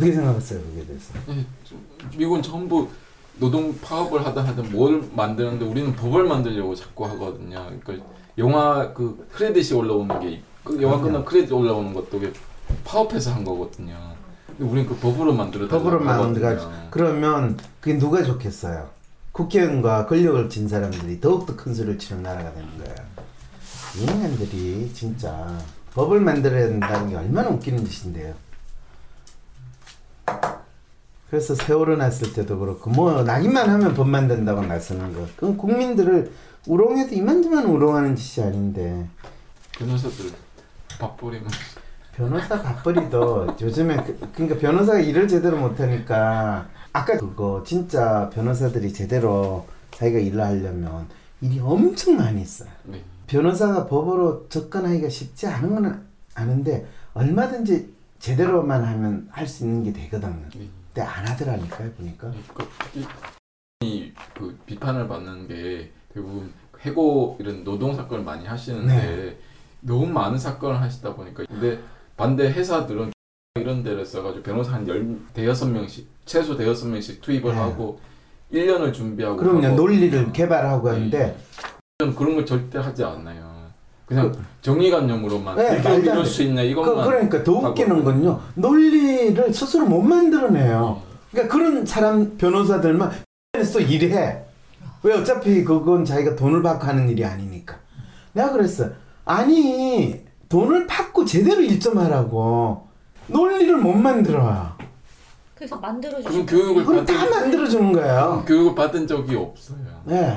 어떻게 생각하세요 그게 대해서? 네, 미국은 전부 노동 파업을 하든 하든 뭘 만드는데 우리는 법을 만들려고 자꾸 하거든요. 그러니까 영화 그 크레딧이 올라오는 게 그 영화 끝나면 크레딧 올라오는 것도 파업해서 한 거거든요. 근데 우리는 그 법으로 만들어 법으로 만들어 그러면 그게 누가 좋겠어요? 국회의원과 권력을 진 사람들이 더욱더 큰 소리를 치는 나라가 되는 거예요. 이 인간들이 진짜 법을 만들어야 된다는 게 얼마나 웃기는 짓인데요. 그래서 세월호 났을 때도 그렇고 뭐 나기만 하면 법 만든다고 나서는 거. 그건 국민들을 우롱해도 이만저만 우롱하는 짓이 아닌데. 변호사들 밥벌이는 변호사 밥벌이도 요즘에 그, 그러니까 변호사가 일을 제대로 못하니까 아까 그거 진짜 변호사들이 제대로 자기가 일을 하려면 일이 엄청 많이 있어요. 네. 변호사가 법으로 접근하기가 쉽지 않은 건 아는데 얼마든지 제대로만 하면 할 수 있는 게 되거든요. 네. 근데 안 하더라니까요, 보니까. 이, 그 비판을 받는 게 대부분 해고 이런 노동 사건을 많이 하시는데 네. 너무 많은 사건을 하시다 보니까 근데 반대 회사들은 이런 데를 써가지고 변호사 한 열, 대여섯 명씩 최소 대여섯 명씩 투입을 네. 하고 1년을 준비하고 그럼요 논리를 개발하고 네. 하는데 그런 걸 절대 하지 않나요. 그냥 그, 정의관념으로만 네, 이렇게 이룰 수 있냐 이것만 그, 러니까 더 웃기는 건요 논리를 스스로 못 만들어내요. 그러니까 그런 사람 변호사들만 또 일해. 왜 어차피 그건 자기가 돈을 받고 하는 일이 아니니까. 내가 그랬어. 아니 돈을 받고 제대로 일 좀 하라고 논리를 못 만들어. 그래서 만들어주는 교육을 받은, 다 만들어주는 거예요. 교육을 받은 적이 없어요. 네.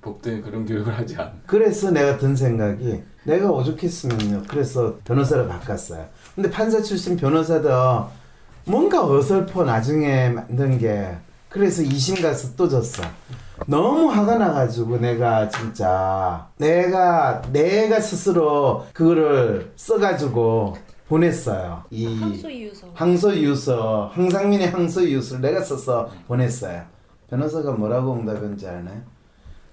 법대는 그런 교육을 하지 않. 그래서 내가 든 생각이 내가 오죽했으면요. 그래서 변호사를 바꿨어요. 근데 판사 출신 변호사도 뭔가 어설퍼 나중에 만든 게 그래서 이심 가서 또 졌어. 너무 화가 나가지고 내가 진짜 내가 내가 스스로 그거를 써가지고 보냈어요. 이 항소이유서. 항소이유서 황상민의 항소이유서를 내가 써서 보냈어요. 변호사가 뭐라고 응답했는지 아나요?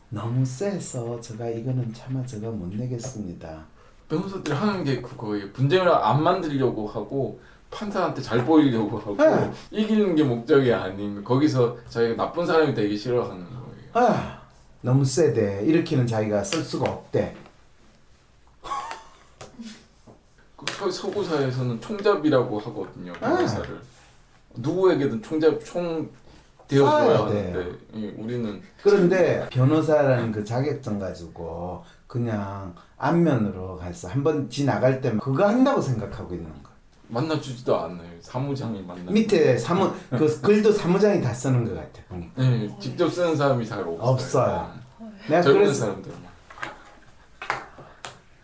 너무 세서 제가 이거는 차마 제가 못 내겠습니다. 변호사들이 하는 게 그거예요. 분쟁을 안 만들려고 하고 판사한테 잘 보이려고 하고 네. 이기는 게 목적이 아닌 거기서 자기가 나쁜 사람이 되기 싫어하는 거예요. 아, 너무 세대. 이렇게는 자기가 쓸 수가 없대. 그 서구사에서는 총잡이라고 하거든요. 변호사를 아. 누구에게든 총잡 총 되어줘야 하는데 예, 우리는 그런데 변호사라는 그 자격증 가지고 그냥 안면으로 가서 한 번 지나갈 때만 그거 한다고 생각하고 있는 거. 만나주지도 않아요. 사무장이 만나. 밑에 사무 그 글도 사무장이 다 쓰는 것 같아 보니까. 네, 직접 쓰는 사람이 잘 없어요. 없어요. 내가 젊은 사람들.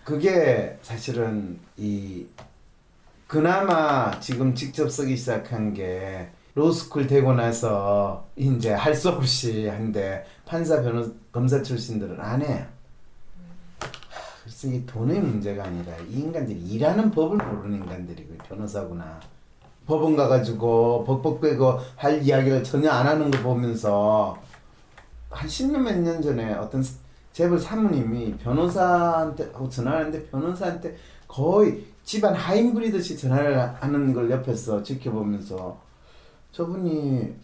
그게 사실은 이 그나마 지금 직접 쓰기 시작한 게 로스쿨 되고 나서 이제 할 수 없이 한데 판사 변호 검사 출신들은 안 해요. 그래서 이 돈의 문제가 아니라 이 인간들이 일하는 법을 모르는 인간들이고 변호사구나. 법원 가가지고 벅벅대고 할 이야기를 전혀 안 하는 거 보면서 한 십몇 년 전에 어떤 재벌 사모님이 변호사한테 전화하는데 변호사한테 거의 집안 하인부리듯이 전화를 하는 걸 옆에서 지켜보면서 저분이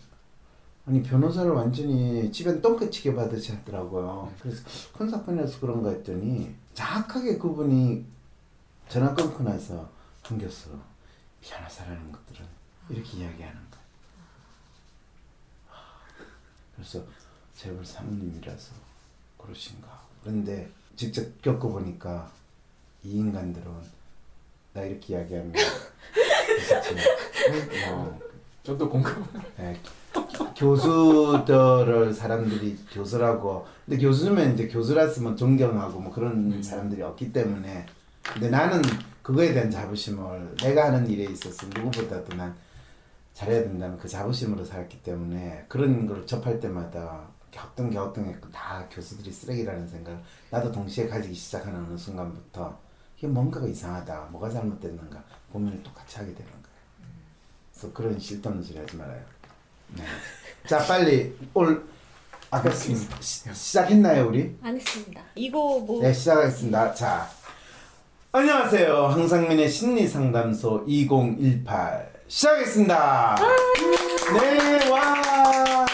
아니 변호사를 완전히 집안 똥개치게 받으시 하더라고요. 그래서 큰 사건이라서 그런가 했더니 정확하게 그분이 전화 끊고 나서 끊겼어. 변호사라는 것들은 이렇게 이야기하는 거야. 그래서 재벌 사모님이라서 그러신가. 그런데 직접 겪어보니까 이 인간들은 나 이렇게 이야기하면 어, 저도 공감. 네, 교수들을 사람들이 교수라고 근데 교수면 이제 교수라으면 존경하고 뭐 그런 음. 사람들이 없기 때문에 근데 나는 그거에 대한 자부심을 내가 하는 일에 있어서 누구보다도 난 잘해야 된다는 그 자부심으로 살았기 때문에 그런 걸 접할 때마다 갸우뚱 갸우뚱했고 다 교수들이 쓰레기라는 생각 나도 동시에 가지기 시작하는 어느 순간부터 이게 뭔가가 이상하다 뭐가 잘못됐는가 고민을 똑같이 하게 되는 그래서 그런 실없는 소리 하지 말아요 네. 자 빨리 올 아까 시, 시작했나요 우리? 안 했습니다. 이거 뭐? 네 시작하겠습니다. 자 안녕하세요 황상민의 심리 상담소 2018 시작하겠습니다. 네, 와.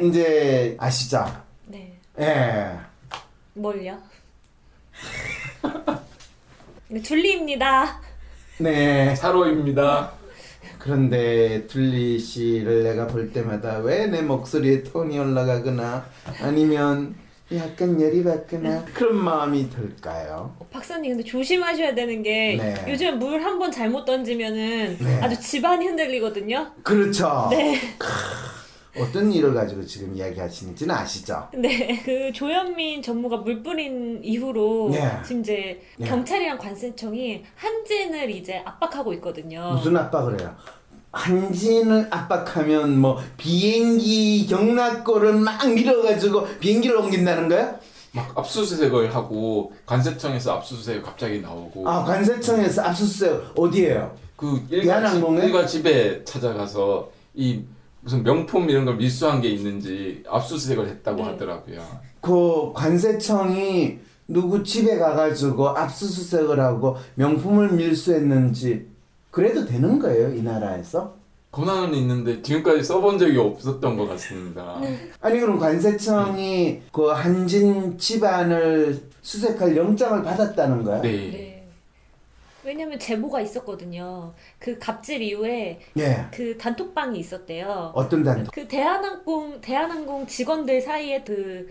이제 아시죠? 네. 예. 뭘요? 네, 둘리입니다. 네. 사로입니다. 그런데 둘리 씨를 내가 볼 때마다 왜 내 목소리에 톤이 올라가거나 아니면 약간 열이 받거나 그런 마음이 들까요? 어, 박사님 근데 조심하셔야 되는 게 네. 요즘 물 한 번 잘못 던지면은 네. 아주 집안이 흔들리거든요. 그렇죠. 네. 어떤 일을 가지고 지금 이야기하시는지는 아시죠? 네. 그 조현민 전무가 물 뿌린 이후로 네. 지금 이제 네. 경찰이랑 관세청이 한진을 이제 압박하고 있거든요. 무슨 압박을 해요? 한진을 압박하면 뭐 비행기 경락고를 막 밀어가지고 비행기를 옮긴다는 거야? 막 압수수색을 하고 관세청에서 압수수색 갑자기 나오고 아 관세청에서 압수수색 어디에요? 그 일가, 집, 대한항공에? 일가 집에 찾아가서 이 무슨 명품 이런 걸 밀수한 게 있는지 압수수색을 했다고 네. 하더라고요. 그 관세청이 누구 집에 가가지고 압수수색을 하고 명품을 밀수했는지 그래도 되는 거예요 이 나라에서? 권한은 있는데 지금까지 써본 적이 없었던 것 같습니다. 아니 그럼 관세청이 그 한진 집안을 수색할 영장을 받았다는 거야? 네. 네. 왜냐면 제보가 있었거든요. 그 갑질 이후에 예. 그 단톡방이 있었대요. 어떤 단톡? 그 대한항공 대한항공 직원들 사이에 그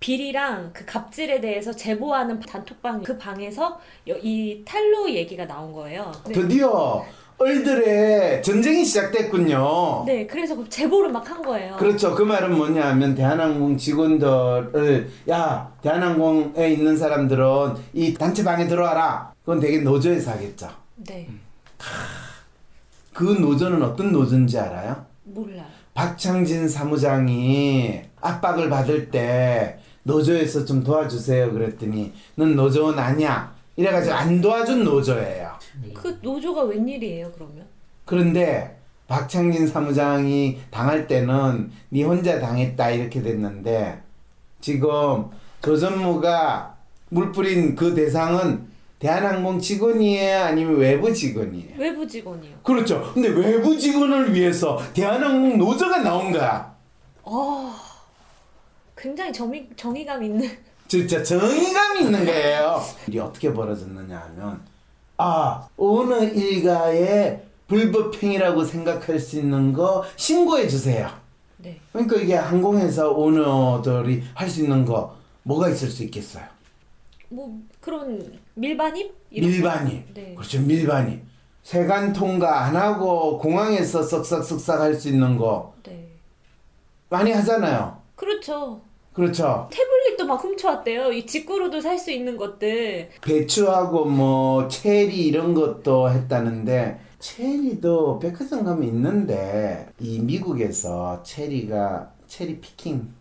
비리랑 그 갑질에 대해서 제보하는 단톡방 그 방에서 여- 이 탈로 얘기가 나온 거예요. 네. 드디어 얼들의 전쟁이 시작됐군요. 네, 그래서 그 제보를 막 한 거예요. 그렇죠. 그 말은 뭐냐면 대한항공 직원들을 야 대한항공에 있는 사람들은 이 단체방에 들어와라. 그건 되게 노조에서 하겠죠. 네, 그 노조는 어떤 노조인지 알아요? 몰라요. 박창진 사무장이 압박을 받을 때 노조에서 좀 도와주세요 그랬더니 넌 노조원 아니야 이래가지고 안 도와준 노조예요 그 노조가 웬일이에요, 그러면? 그런데 박창진 사무장이 당할 때는 네 혼자 당했다 이렇게 됐는데 지금 조전무가 물 뿌린 그 대상은 대한항공 직원이에요 아니면 외부 직원이에요 외부 직원이요. 그렇죠 근데 외부 직원을 위해서 대한항공 노조가 나온 거야 아, 굉장히 정의 정의감 있는. 진짜 정의감이 있는 거예요. 일이 어떻게 벌어졌느냐 하면 아 어느 일가의 불법행위라고 생각할 수 있는 거 신고해 주세요. 네, 그러니까 이게 항공회사 오너들이 할 수 있는 거 뭐가 있을 수 있겠어요? 뭐 그런 밀반입? 밀반입. 네. 그렇죠 밀반입. 세관 통과 안 하고 공항에서 쓱싹쓱싹 할 수 있는 거 네. 많이 하잖아요. 그렇죠. 그렇죠. 태블릿도 막 훔쳐왔대요. 이 직구로도 살 수 있는 것들. 배추하고 뭐 체리 이런 것도 했다는데 체리도 백화점 가면 있는데 이 미국에서 체리가 체리 피킹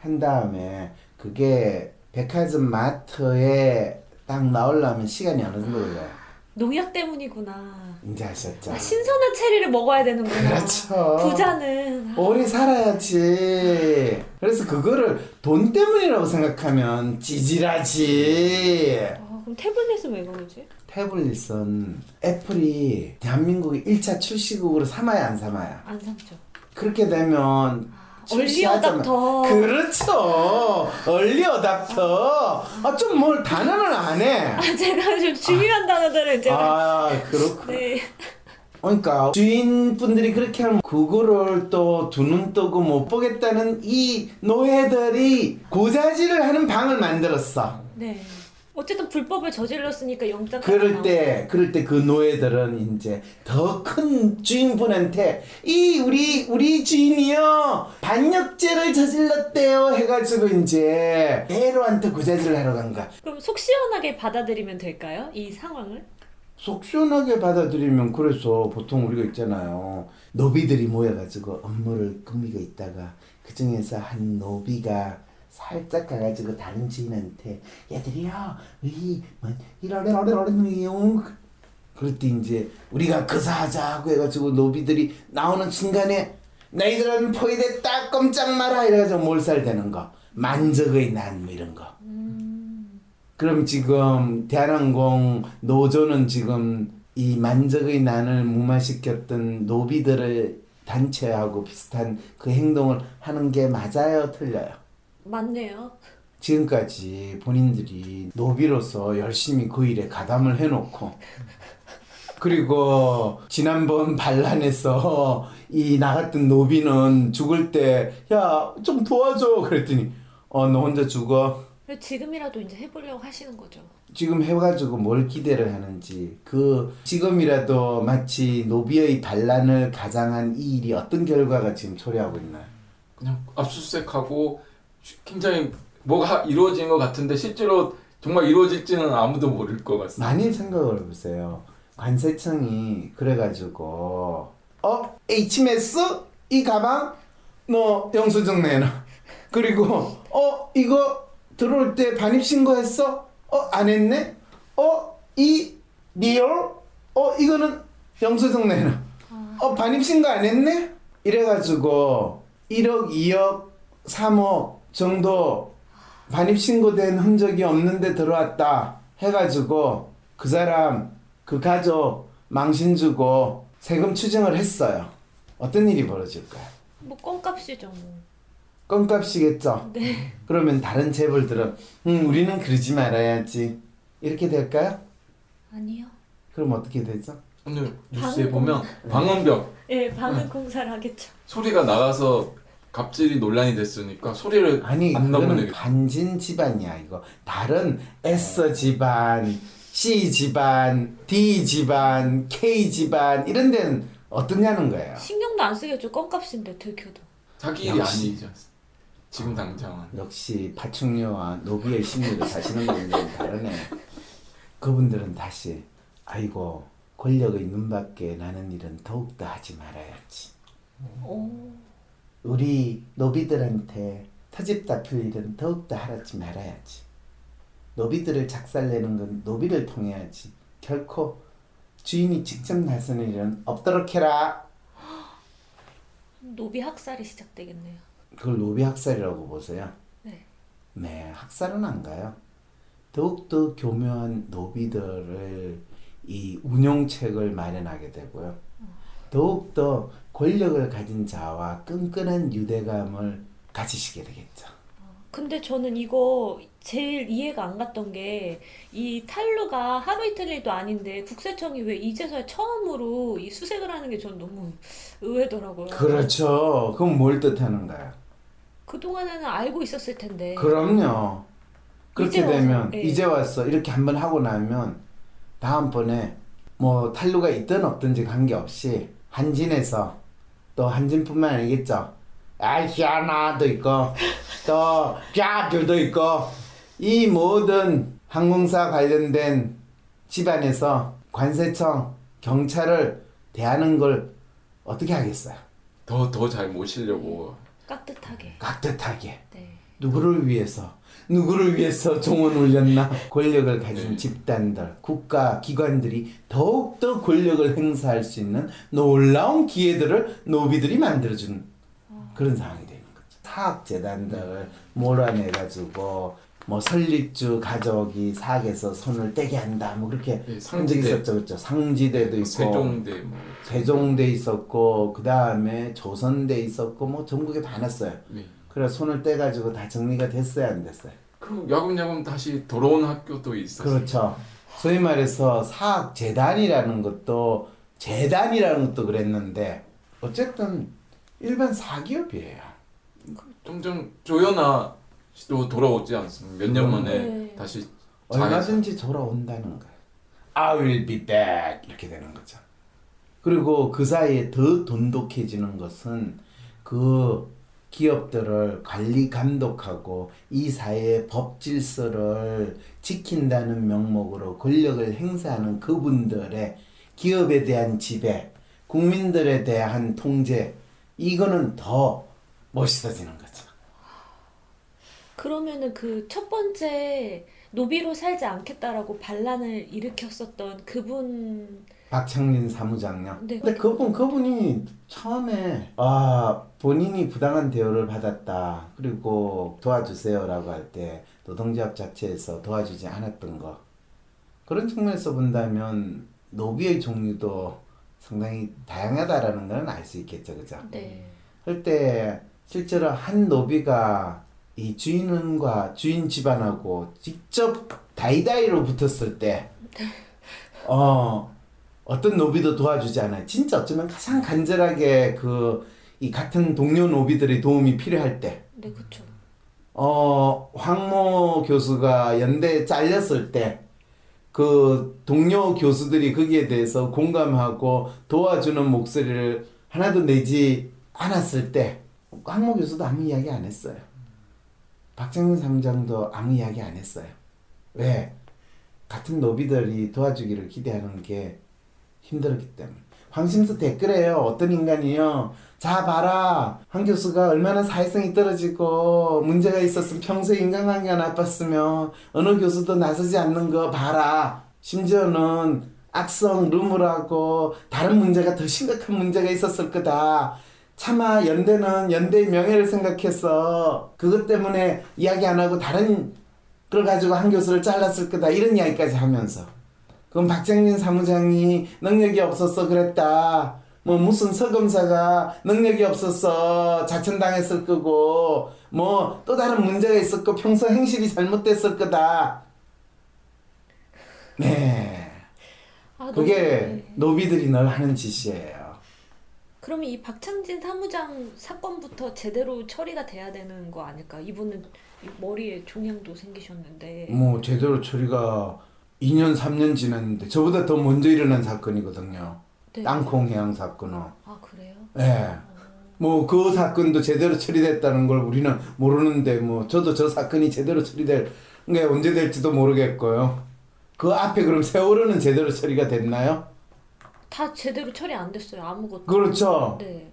한 다음에 그게 백화점 마트에 딱 나오려면 시간이 어느 정도 걸려요? 농약 때문이구나. 이제 아셨죠? 아, 신선한 체리를 먹어야 되는구나. 그렇죠. 부자는. 아, 오래 살아야지. 그래서 그거를 돈 때문이라고 생각하면 찌질하지. 아, 그럼 태블릿은 왜 그러지? 태블릿은 애플이 대한민국의 1차 출시국으로 삼아야 안 삼아야 안 삼죠. 그렇게 되면 얼리 출시하자마- 어답터. 그렇죠 얼리 어답터 아 좀 뭘 단어는 안 해 아, 제가 좀 중요한 단어들을 제가. 아 그렇고 네. 그러니까 주인분들이 그렇게 하면 그거를 또 두 눈 뜨고 못 보겠다는 이 노예들이 고자질을 하는 방을 만들었어 네. 어쨌든 불법을 저질렀으니까 영장. 그럴 때, 그럴 때 그 노예들은 이제 더 큰 주인분한테 이 우리 우리 주인이요 반역죄를 저질렀대요 해가지고 이제 헤로한테 구자질을 하러 간 거야. 그럼 속 시원하게 받아들이면 될까요? 이 상황을? 속 시원하게 받아들이면 그래서 보통 우리가 있잖아요. 노비들이 모여가지고 업무를 금미가 있다가 그 중에서 한 노비가 살짝 가가지고 다른 주인한테 얘들이요 우리 뭐 이러려러려러요. 그럴 때 이제 우리가 그사하자고 해가지고 노비들이 나오는 순간에 너희들은 포위됐다 꼼짝 마라 이래가지고 몰살되는 거. 만적의 난뭐 이런 거. 그럼 지금 대한항공 노조는 지금 이 만적의 난을 무마시켰던 노비들의 단체하고 비슷한 그 행동을 하는 게 맞아요, 틀려요? 맞네요. 지금까지 본인들이 노비로서 열심히 그 일에 가담을 해놓고 그리고 지난번 반란에서 이 나갔던 노비는 죽을 때 야 좀 도와줘 그랬더니 어너 혼자 죽어 지금이라도 이제 해보려고 하시는 거죠. 지금 해가지고 뭘 기대를 하는지 그 지금이라도 마치 노비의 반란을 가장한 이 일이 어떤 결과가 지금 초래하고 있나요? 그냥 압수수색하고 굉장히 뭐가 이루어진 것 같은데 실제로 정말 이루어질지는 아무도 모를 것 같습니다. 많이 생각을 해보세요. 관세청이 그래가지고 어 에르메스 이 가방 너 영수증 내놔. 그리고 어 이거 들어올 때 반입 신고했어? 어 안 했네? 어 이리 와? 어 이거는 영수증 내놔. 어 반입 신고 안 했네? 이래가지고 1억, 2억, 3억 정도 반입 신고된 흔적이 없는데 들어왔다 해가지고 그 사람 그 가족 망신 주고 세금 추징을 했어요. 어떤 일이 벌어질까요? 뭐 껌값이죠. 뭐. 껌값이겠죠. 네. 그러면 다른 재벌들은 음 우리는 그러지 말아야지 이렇게 될까요? 아니요. 그럼 어떻게 되죠? 오늘 뉴스에 방금- 보면 방언벽 예, 방은 공사를 하겠죠. 소리가 나가서 갑질이 논란이 됐으니까 소리를 아니 안 넘어내게. 반진 집안이야 이거 다른 S 집안, C 집안, D 집안, K 집안 이런 데는 어떠냐는 거예요. 신경도 안 쓰겠죠. 껌값인데 들켜도. 자기 일이 역시. 않습니까? 지금 당장은 역시 파충류와 노비의 심리를 사시는 분들은 다르네. 그분들은 다시 아이고 권력의 눈밖에 나는 일은 더욱더 하지 말아야지. 오. 우리 노비들한테 터집다 필 일은 더욱더 하지 말아야지. 노비들을 작살내는 건 노비를 통해 야지. 결코 주인이 직접 나서는 일은 없도록 해라. 노비 학살이 시작되겠네요. 그걸 노비 학살이라고 보세요. 네. 네, 학살은 안 가요. 더욱더 교묘한 노비들을 이 운용책을 마련하게 되고요. 더욱더 권력을 가진 자와 끈끈한 유대감을 가지시게 되겠죠. 근데 저는 이거 제일 이해가 안 갔던 게 이 탈루가 하루 이틀 일도 아닌데 국세청이 왜 이제서야 처음으로 이 수색을 하는 게 전 너무 의외더라고요. 그렇죠. 그럼 뭘 뜻하는가요? 그동안에는 알고 있었을 텐데. 그럼요. 그렇게 이제 와서, 되면 예. 이제 왔어 이렇게 한번 하고 나면 다음번에 뭐 탈루가 있든 없든지 관계없이 한진에서 또 한진뿐만 아니겠죠. 아시아나도 있고 또 갸들도 있고 이 모든 항공사 관련된 집안에서 관세청 경찰을 대하는 걸 어떻게 하겠어요? 더 더 잘 모시려고 깍듯하게. 깍듯하게 네. 누구를 위해서 누구를 위해서 종을 울렸나? 권력을 가진 네. 집단들 국가 기관들이 더욱더 권력을 행사할 수 있는 놀라운 기회들을 노비들이 만들어준 그런 상황이 되는 거죠. 사학 재단들 몰아내가지고 뭐 설립주 가족이 사학에서 손을 떼게 한다 뭐 그렇게 네, 상지대. 있었죠. 그렇죠. 상지대도 있고 세종대 뭐. 세종대 있었고 그 다음에 조선대 있었고 뭐 전국에 많았어요. 네. 그래 손을 떼가지고 다 정리가 됐어요 안 됐어요? 그 야금야금 다시 돌아온 학교도 있었어요. 그렇죠. 소위 말해서 사학 재단이라는 것도 재단이라는 것도 그랬는데 어쨌든 일반 사기업이에요. 점점 조연아 씨도 돌아오지 않습니까? 몇 년 만에 네. 다시 얼마든지 돌아온다는 거예요. I will be back 이렇게 되는 거죠. 그리고 그 사이에 더 돈독해지는 것은 그 기업들을 관리 감독하고 이 사회의 법 질서를 지킨다는 명목으로 권력을 행사하는 그분들의 기업에 대한 지배, 국민들에 대한 통제 이거는 더 멋있어지는 거죠. 그러면은 그 첫 번째 노비로 살지 않겠다라고 반란을 일으켰었던 그분 박창린 사무장요. 네. 근데 그분 그분이 처음에 아 본인이 부당한 대우를 받았다 그리고 도와주세요라고 할 때 노동조합 자체에서 도와주지 않았던 거 그런 측면에서 본다면 노비의 종류도 상당히 다양하다라는 건 알 수 있겠죠, 그죠? 네. 할 때 실제로 한 노비가 이 주인과 주인 집안하고 직접 다이다이로 붙었을 때, 어, 어떤 노비도 도와주지 않아요. 진짜 어쩌면 가장 간절하게 그, 이 같은 동료 노비들의 도움이 필요할 때, 네, 그쵸. 어, 황모 교수가 연대에 잘렸을 때, 그 동료 교수들이 거기에 대해서 공감하고 도와주는 목소리를 하나도 내지 않았을 때, 황모 교수도 아무 이야기 안 했어요. 박정민 사무장도 아무 이야기 안 했어요. 왜? 같은 노비들이 도와주기를 기대하는 게 힘들었기 때문에. 황심수 댓글에요. 어떤 인간이요. 자, 봐라. 한 교수가 얼마나 사회성이 떨어지고 문제가 있었으면 평소에 인간관계가 나빴으면 어느 교수도 나서지 않는 거 봐라. 심지어는 악성, 루머라고 다른 문제가 더 심각한 문제가 있었을 거다. 차마 연대는 연대의 명예를 생각해서 그것 때문에 이야기 안 하고 다른 걸 가지고 한 교수를 잘랐을 거다. 이런 이야기까지 하면서. 그럼 박정민 사무장이 능력이 없어서 그랬다. 뭐 무슨 서검사가 능력이 없어서 자천당했을 거고 뭐 또 다른 문제가 있었고 평소 행실이 잘못됐을 거다. 네. 아, 그게. 노비들이 늘 하는 짓이에요. 그러면 이 박창진 사무장 사건부터 제대로 처리가 돼야 되는 거 아닐까? 이분은 이 머리에 종양도 생기셨는데. 뭐 제대로 처리가 2년 3년 지났는데 저보다 더 먼저 일어난 사건이거든요. 네. 땅콩 해양 사건은. 아 그래요? 예. 뭐그 사건도 제대로 처리됐다는 걸 우리는 모르는데 뭐 저도 저 사건이 제대로 처리될 게 언제 될지도 모르겠고요. 그 앞에 그럼 세월호는 제대로 처리가 됐나요? 다 제대로 처리 안 됐어요. 아무것도. 그렇죠. 네.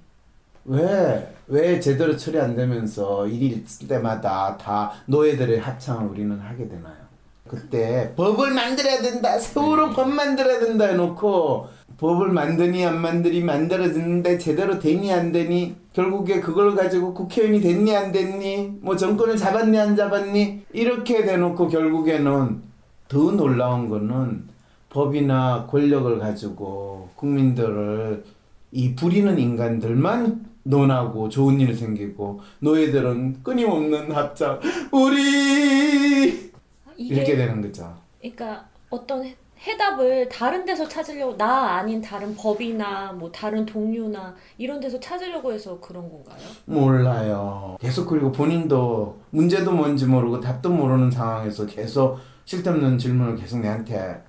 왜, 왜 제대로 처리 안 되면서 일일 때마다 다 노예들의 합창을 우리는 하게 되나요? 그때 법을 만들어야 된다. 세월호 법 만들어야 된다 해놓고 법을 만드니 안 만드니 만들어지는데 제대로 되니 안 되니 결국에 그걸 가지고 국회의원이 됐니 안 됐니 뭐 정권을 잡았니 안 잡았니 이렇게 돼놓고 결국에는 더 놀라운 거는 법이나 권력을 가지고 국민들을 이 부리는 인간들만 논하고 좋은 일 생기고 노예들은 끊임없는 합작 우리 이게 이렇게 되는 거죠. 그러니까 어떤 해- 해답을 다른 데서 찾으려고 나 아닌 다른 법이나 뭐 다른 동료나 이런 데서 찾으려고 해서 그런 건가요? 몰라요. 계속 그리고 본인도 문제도 뭔지 모르고 답도 모르는 상황에서 계속 쓸데없는 질문을 계속 내한테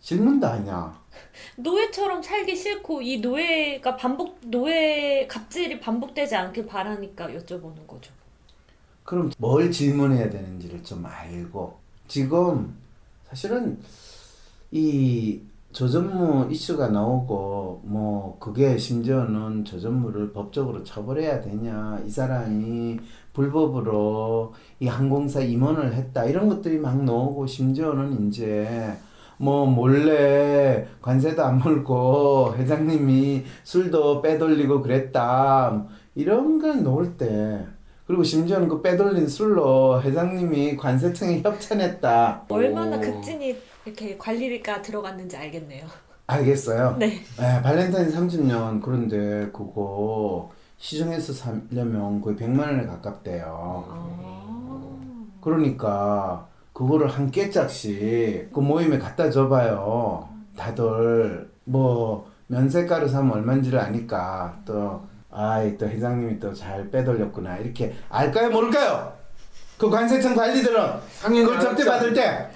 질문도 하냐. 노예처럼 살기 싫고 이 노예가 반복 노예 갑질이 반복되지 않길 바라니까 여쭤보는 거죠. 그럼 뭘 질문해야 되는지를 좀 알고 지금 사실은 이 조전무 이슈가 나오고 뭐 그게 심지어는 조전무를 법적으로 처벌해야 되냐 이 사람이 불법으로 이 항공사 임원을 했다 이런 것들이 막 나오고 심지어는 이제 뭐 몰래 관세도 안 물고 회장님이 술도 빼돌리고 그랬다 이런 걸 놓을 때 그리고 심지어는 그 빼돌린 술로 회장님이 관세청에 협찬했다 얼마나 오. 극진히 이렇게 관리가 들어갔는지 알겠네요. 알겠어요 네. 네, 발렌타인 30년 그런데 그거 시중에서 사려면 거의 100만 원에 가깝대요 아. 그러니까 그거를 한 깨짝씩 그 모임에 갖다 줘봐요. 다들 뭐 면세가루 사면 얼마인지를 아니까 또 아이 또 회장님이 또 잘 빼돌렸구나 이렇게 알까요 모를까요? 그 관세청 관리들은 당연히 그걸 접대 받을 때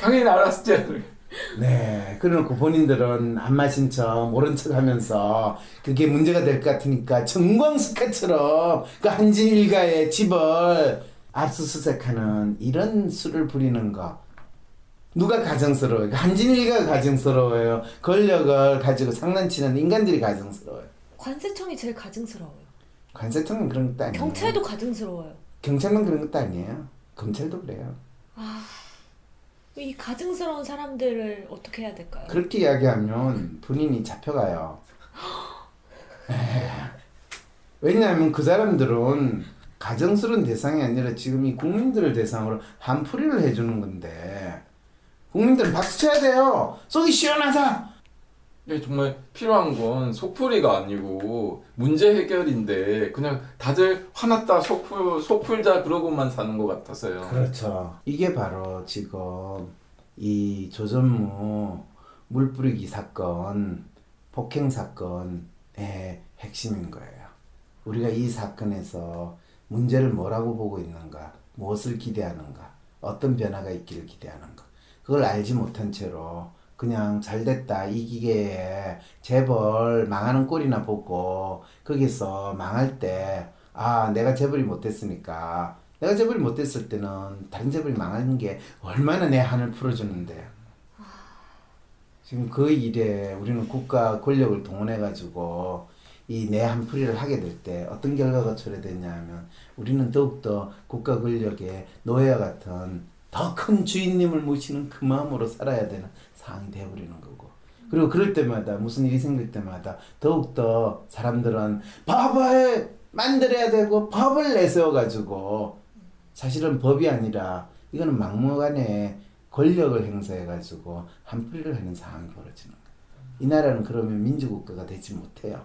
당연히 알았지. 네, 그래놓고 본인들은 안 마신 척 모른 척 하면서 그게 문제가 될 것 같으니까 정광석화처럼 그 한진 일가의 집을 압수수색하는 이런 수를 부리는 거. 누가 가정스러워요? 그 한진 일가가 가정스러워요. 권력을 가지고 장난치는 인간들이 가정스러워요. 관세청이 제일 가증스러워요. 관세청은 그런 것도 아니에요. 경찰도 가증스러워요. 경찰은 그런 것도 아니에요. 검찰도 그래요. 아, 이 가증스러운 사람들을 어떻게 해야 될까요? 그렇게 이야기하면 본인이 잡혀가요. 왜냐하면 그 사람들은 가정스러운 대상이 아니라 지금 이 국민들을 대상으로 한풀이를 해주는 건데 국민들은 박수 쳐야 돼요. 속이 시원하다. 정말 필요한 건 속풀이가 아니고 문제 해결인데 그냥 다들 화났다 속풀 속풀자 그러고만 사는 것 같아서요. 그렇죠. 이게 바로 지금 이 조전무 물 뿌리기 사건, 폭행 사건의 핵심인 거예요. 우리가 이 사건에서 문제를 뭐라고 보고 있는가, 무엇을 기대하는가, 어떤 변화가 있기를 기대하는가, 그걸 알지 못한 채로 그냥 잘 됐다 이 기계에 재벌 망하는 꼴이나 보고 거기서 망할 때 아 내가 재벌이 못 됐으니까. 내가 재벌이 못 됐을 때는 다른 재벌이 망하는 게 얼마나 내 한을 풀어주는데. 지금 그 일에 우리는 국가 권력을 동원해 가지고 이 내 한풀이를 하게 될 때 어떤 결과가 초래되냐 하면 우리는 더욱더 국가 권력의 노예와 같은 더 큰 주인님을 모시는 그 마음으로 살아야 되는 상황이 되어버리는 거고 그리고 그럴 때마다 무슨 일이 생길 때마다 더욱더 사람들은 법을 만들어야 되고 법을 내세워 가지고 사실은 법이 아니라 이거는 막무가내 권력을 행사해 가지고 한풀이를 하는 상황이 벌어지는 거예요. 이 나라는 그러면 민주국가가 되지 못해요.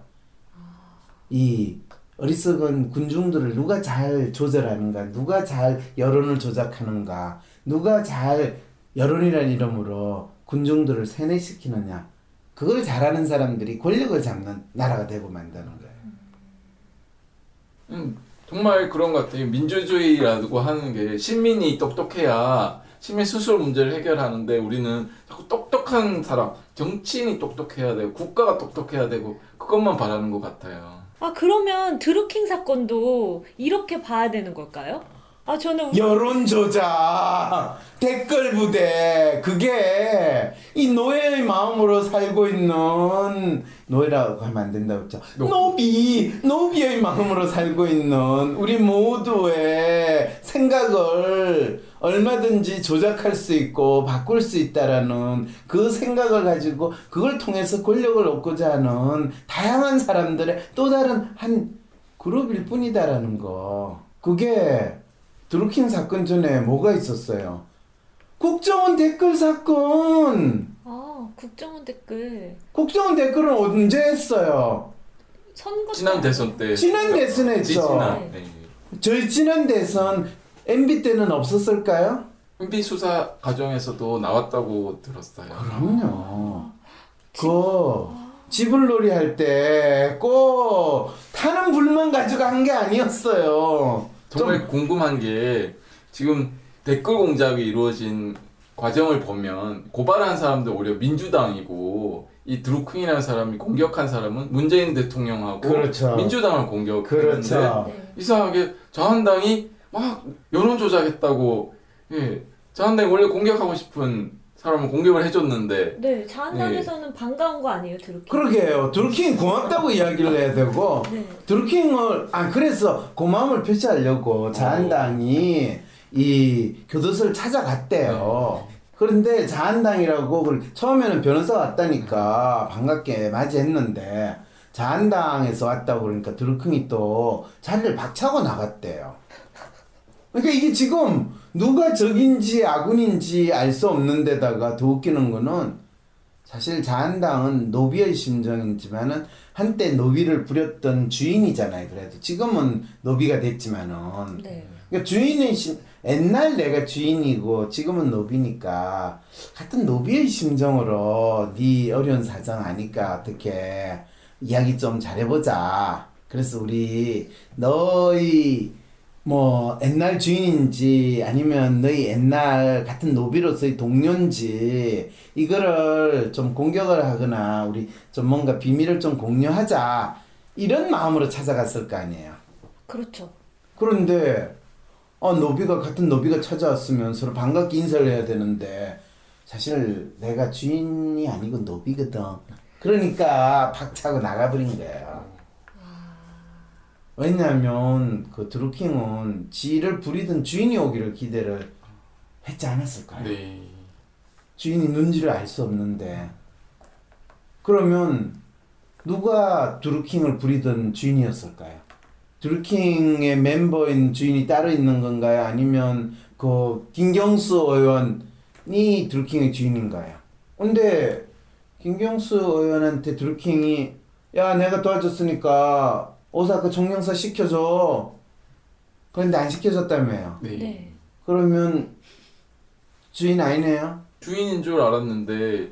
이 어리석은 군중들을 누가 잘 조절하는가, 누가 잘 여론을 조작하는가, 누가 잘 여론이라는 이름으로 군중들을 세뇌시키느냐, 그걸 잘하는 사람들이 권력을 잡는 나라가 되고 만드는 거예요. 음, 정말 그런 것 같아요. 민주주의라고 하는 게 시민이 똑똑해야 시민 스스로 문제를 해결하는데 우리는 자꾸 똑똑한 사람, 정치인이 똑똑해야 되고 국가가 똑똑해야 되고 그것만 바라는 것 같아요. 아, 그러면 드루킹 사건도 이렇게 봐야 되는 걸까요? 아, 저는 여론 조작, 댓글 부대, 그게 이 노예의 마음으로 살고 있는 노예라고 하면 안 된다고 했죠. 노- 노비, 노비의 마음으로 살고 있는 우리 모두의 생각을 얼마든지 조작할 수 있고 바꿀 수 있다라는 그 생각을 가지고 그걸 통해서 권력을 얻고자 하는 다양한 사람들의 또 다른 한 그룹일 뿐이다라는 거. 그게 드루킹 사건 전에 뭐가 있었어요? 국정원 댓글 사건. 아, 국정원 댓글 국정원 댓글은 언제 했어요? 선거 지난 때 대선 때 지난 대선에 했죠. 지지난 네. 저희 지난 대선 MB 때는 없었을까요? MB 수사 과정에서도 나왔다고 들었어요. 그럼요. 그 지불놀이 할 때 꼭 타는 불만 가지고 한 게 아니었어요. 정말 궁금한 게 지금 댓글 공작이 이루어진 과정을 보면 고발한 사람들 오히려 민주당이고 이 드루킹이라는 사람이 공격한 사람은 문재인 대통령하고 그렇죠. 민주당을 공격했는데 그렇죠. 네. 이상하게 자한당이 막 여론 조작했다고 예 자한당이 원래 공격하고 싶은 사람을 공격을 해줬는데 네, 자한당에서는 반가운 거 아니에요, 드루킹? 그러게요. 드루킹 고맙다고 이야기를 해야 되고 네. 드루킹을 아 그래서 고마움을 표시하려고 자한당이 이 교도소를 찾아갔대요. 그런데 자한당이라고 처음에는 변호사 왔다니까 반갑게 맞이했는데 자한당에서 왔다고 그러니까 드루킹이 또 자리를 박차고 나갔대요. 그러니까 이게 지금 누가 적인지 아군인지 알 수 없는 데다가 더 웃기는 거는 사실 자한당은 노비의 심정이지만은 한때 노비를 부렸던 주인이잖아요. 그래도 지금은 노비가 됐지만은 네. 그러니까 주인의 심 옛날 내가 주인이고 지금은 노비니까 같은 노비의 심정으로 네 어려운 사정 아니까 어떻게 이야기 좀 잘해보자. 그래서 우리 너희 뭐 옛날 주인인지 아니면 너희 옛날 같은 노비로서의 동료인지 이거를 좀 공격을 하거나 우리 좀 뭔가 비밀을 좀 공유하자 이런 마음으로 찾아갔을 거 아니에요. 그렇죠. 그런데 어 노비가 같은 노비가 찾아왔으면 서로 반갑게 인사를 해야 되는데 사실 내가 주인이 아니고 노비거든. 그러니까 박차고 나가버린 거예요. 왜냐하면 그 드루킹은 지를 부리던 주인이 오기를 기대를 했지 않았을까요? 네. 주인이 눈지를 알 수 없는데 그러면 누가 드루킹을 부리던 주인이었을까요? 드루킹의 멤버인 주인이 따로 있는 건가요? 아니면 그 김경수 의원 드루킹이 드루킹의 주인인 거예요. 근데 김경수 의원한테 드루킹이 야 내가 도와줬으니까 오사카 총영사 시켜줘. 그런데 안 시켜줬다며요. 네. 네. 그러면 주인 아니네요. 주인인 줄 알았는데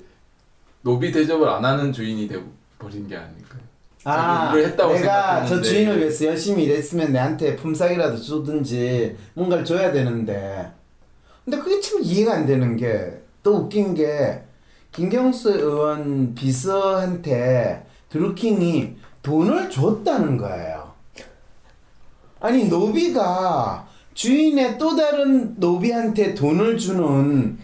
노비 대접을 안 하는 주인이 돼 버린 게 아닐까요? 아, 내가 저 생각했는데. 주인을 위해서 열심히 일했으면 내한테 품삯이라도 주든지 뭔가를 줘야 되는데. 근데 그게 참 이해가 안 되는 게 또 웃긴 게 김경수 의원 비서한테 드루킹이 돈을 줬다는 거예요. 아니 노비가 주인의 또 다른 노비한테 돈을 주는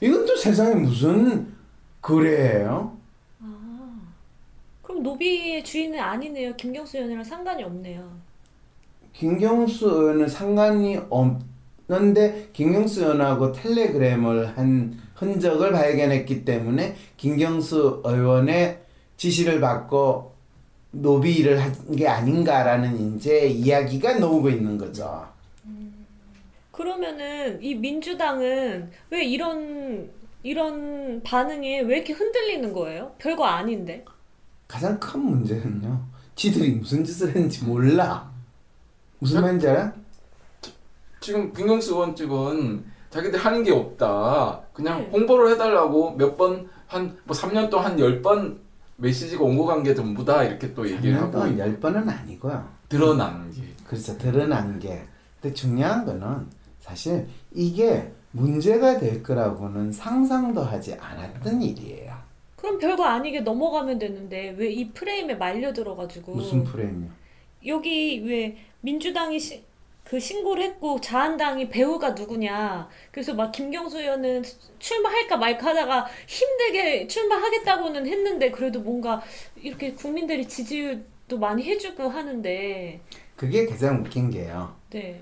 이건 또 세상에 무슨 거래예요? 아. 그럼 노비의 주인은 아니네요. 김경수 의원이랑 상관이 없네요. 김경수 의원은 상관이 없는데 김경수 의원하고 텔레그램을 한 흔적을 발견했기 때문에 김경수 의원의 지시를 받고 노비 일을 한게 아닌가라는 이제 이야기가 나오고 있는 거죠. 그러면은 이 민주당은 왜 이런 이런 반응에 왜 이렇게 흔들리는 거예요? 별거 아닌데. 가장 큰 문제는요. 지들이 무슨 짓을 했는지 몰라. 무슨 말인지 알아? 지금 김경수 의원 측은 자기들 하는 게 없다. 그냥 네. 홍보를 해달라고 몇 번 한 뭐 3년 동안 한 10번 메시지가 온 거 간 게 전부 다 이렇게 또 얘기를 3년 하고 동안 열 번은 아니고요. 드러나는 게 그래서 드러난 게. 근데 중요한 거는 사실 이게 문제가 될 거라고는 상상도 하지 않았던 일이에요. 그럼 별거 아니게 넘어가면 되는데 왜 이 프레임에 말려 들어가지고 무슨 프레임이요? 여기 왜 민주당이 시, 그 신고를 했고 자한당이 배우가 누구냐 그래서 막 김경수 의원은 출마할까 말까 하다가 힘들게 출마하겠다고는 했는데 그래도 뭔가 이렇게 국민들이 지지도 많이 해주고 하는데 그게 가장 웃긴 게요. 네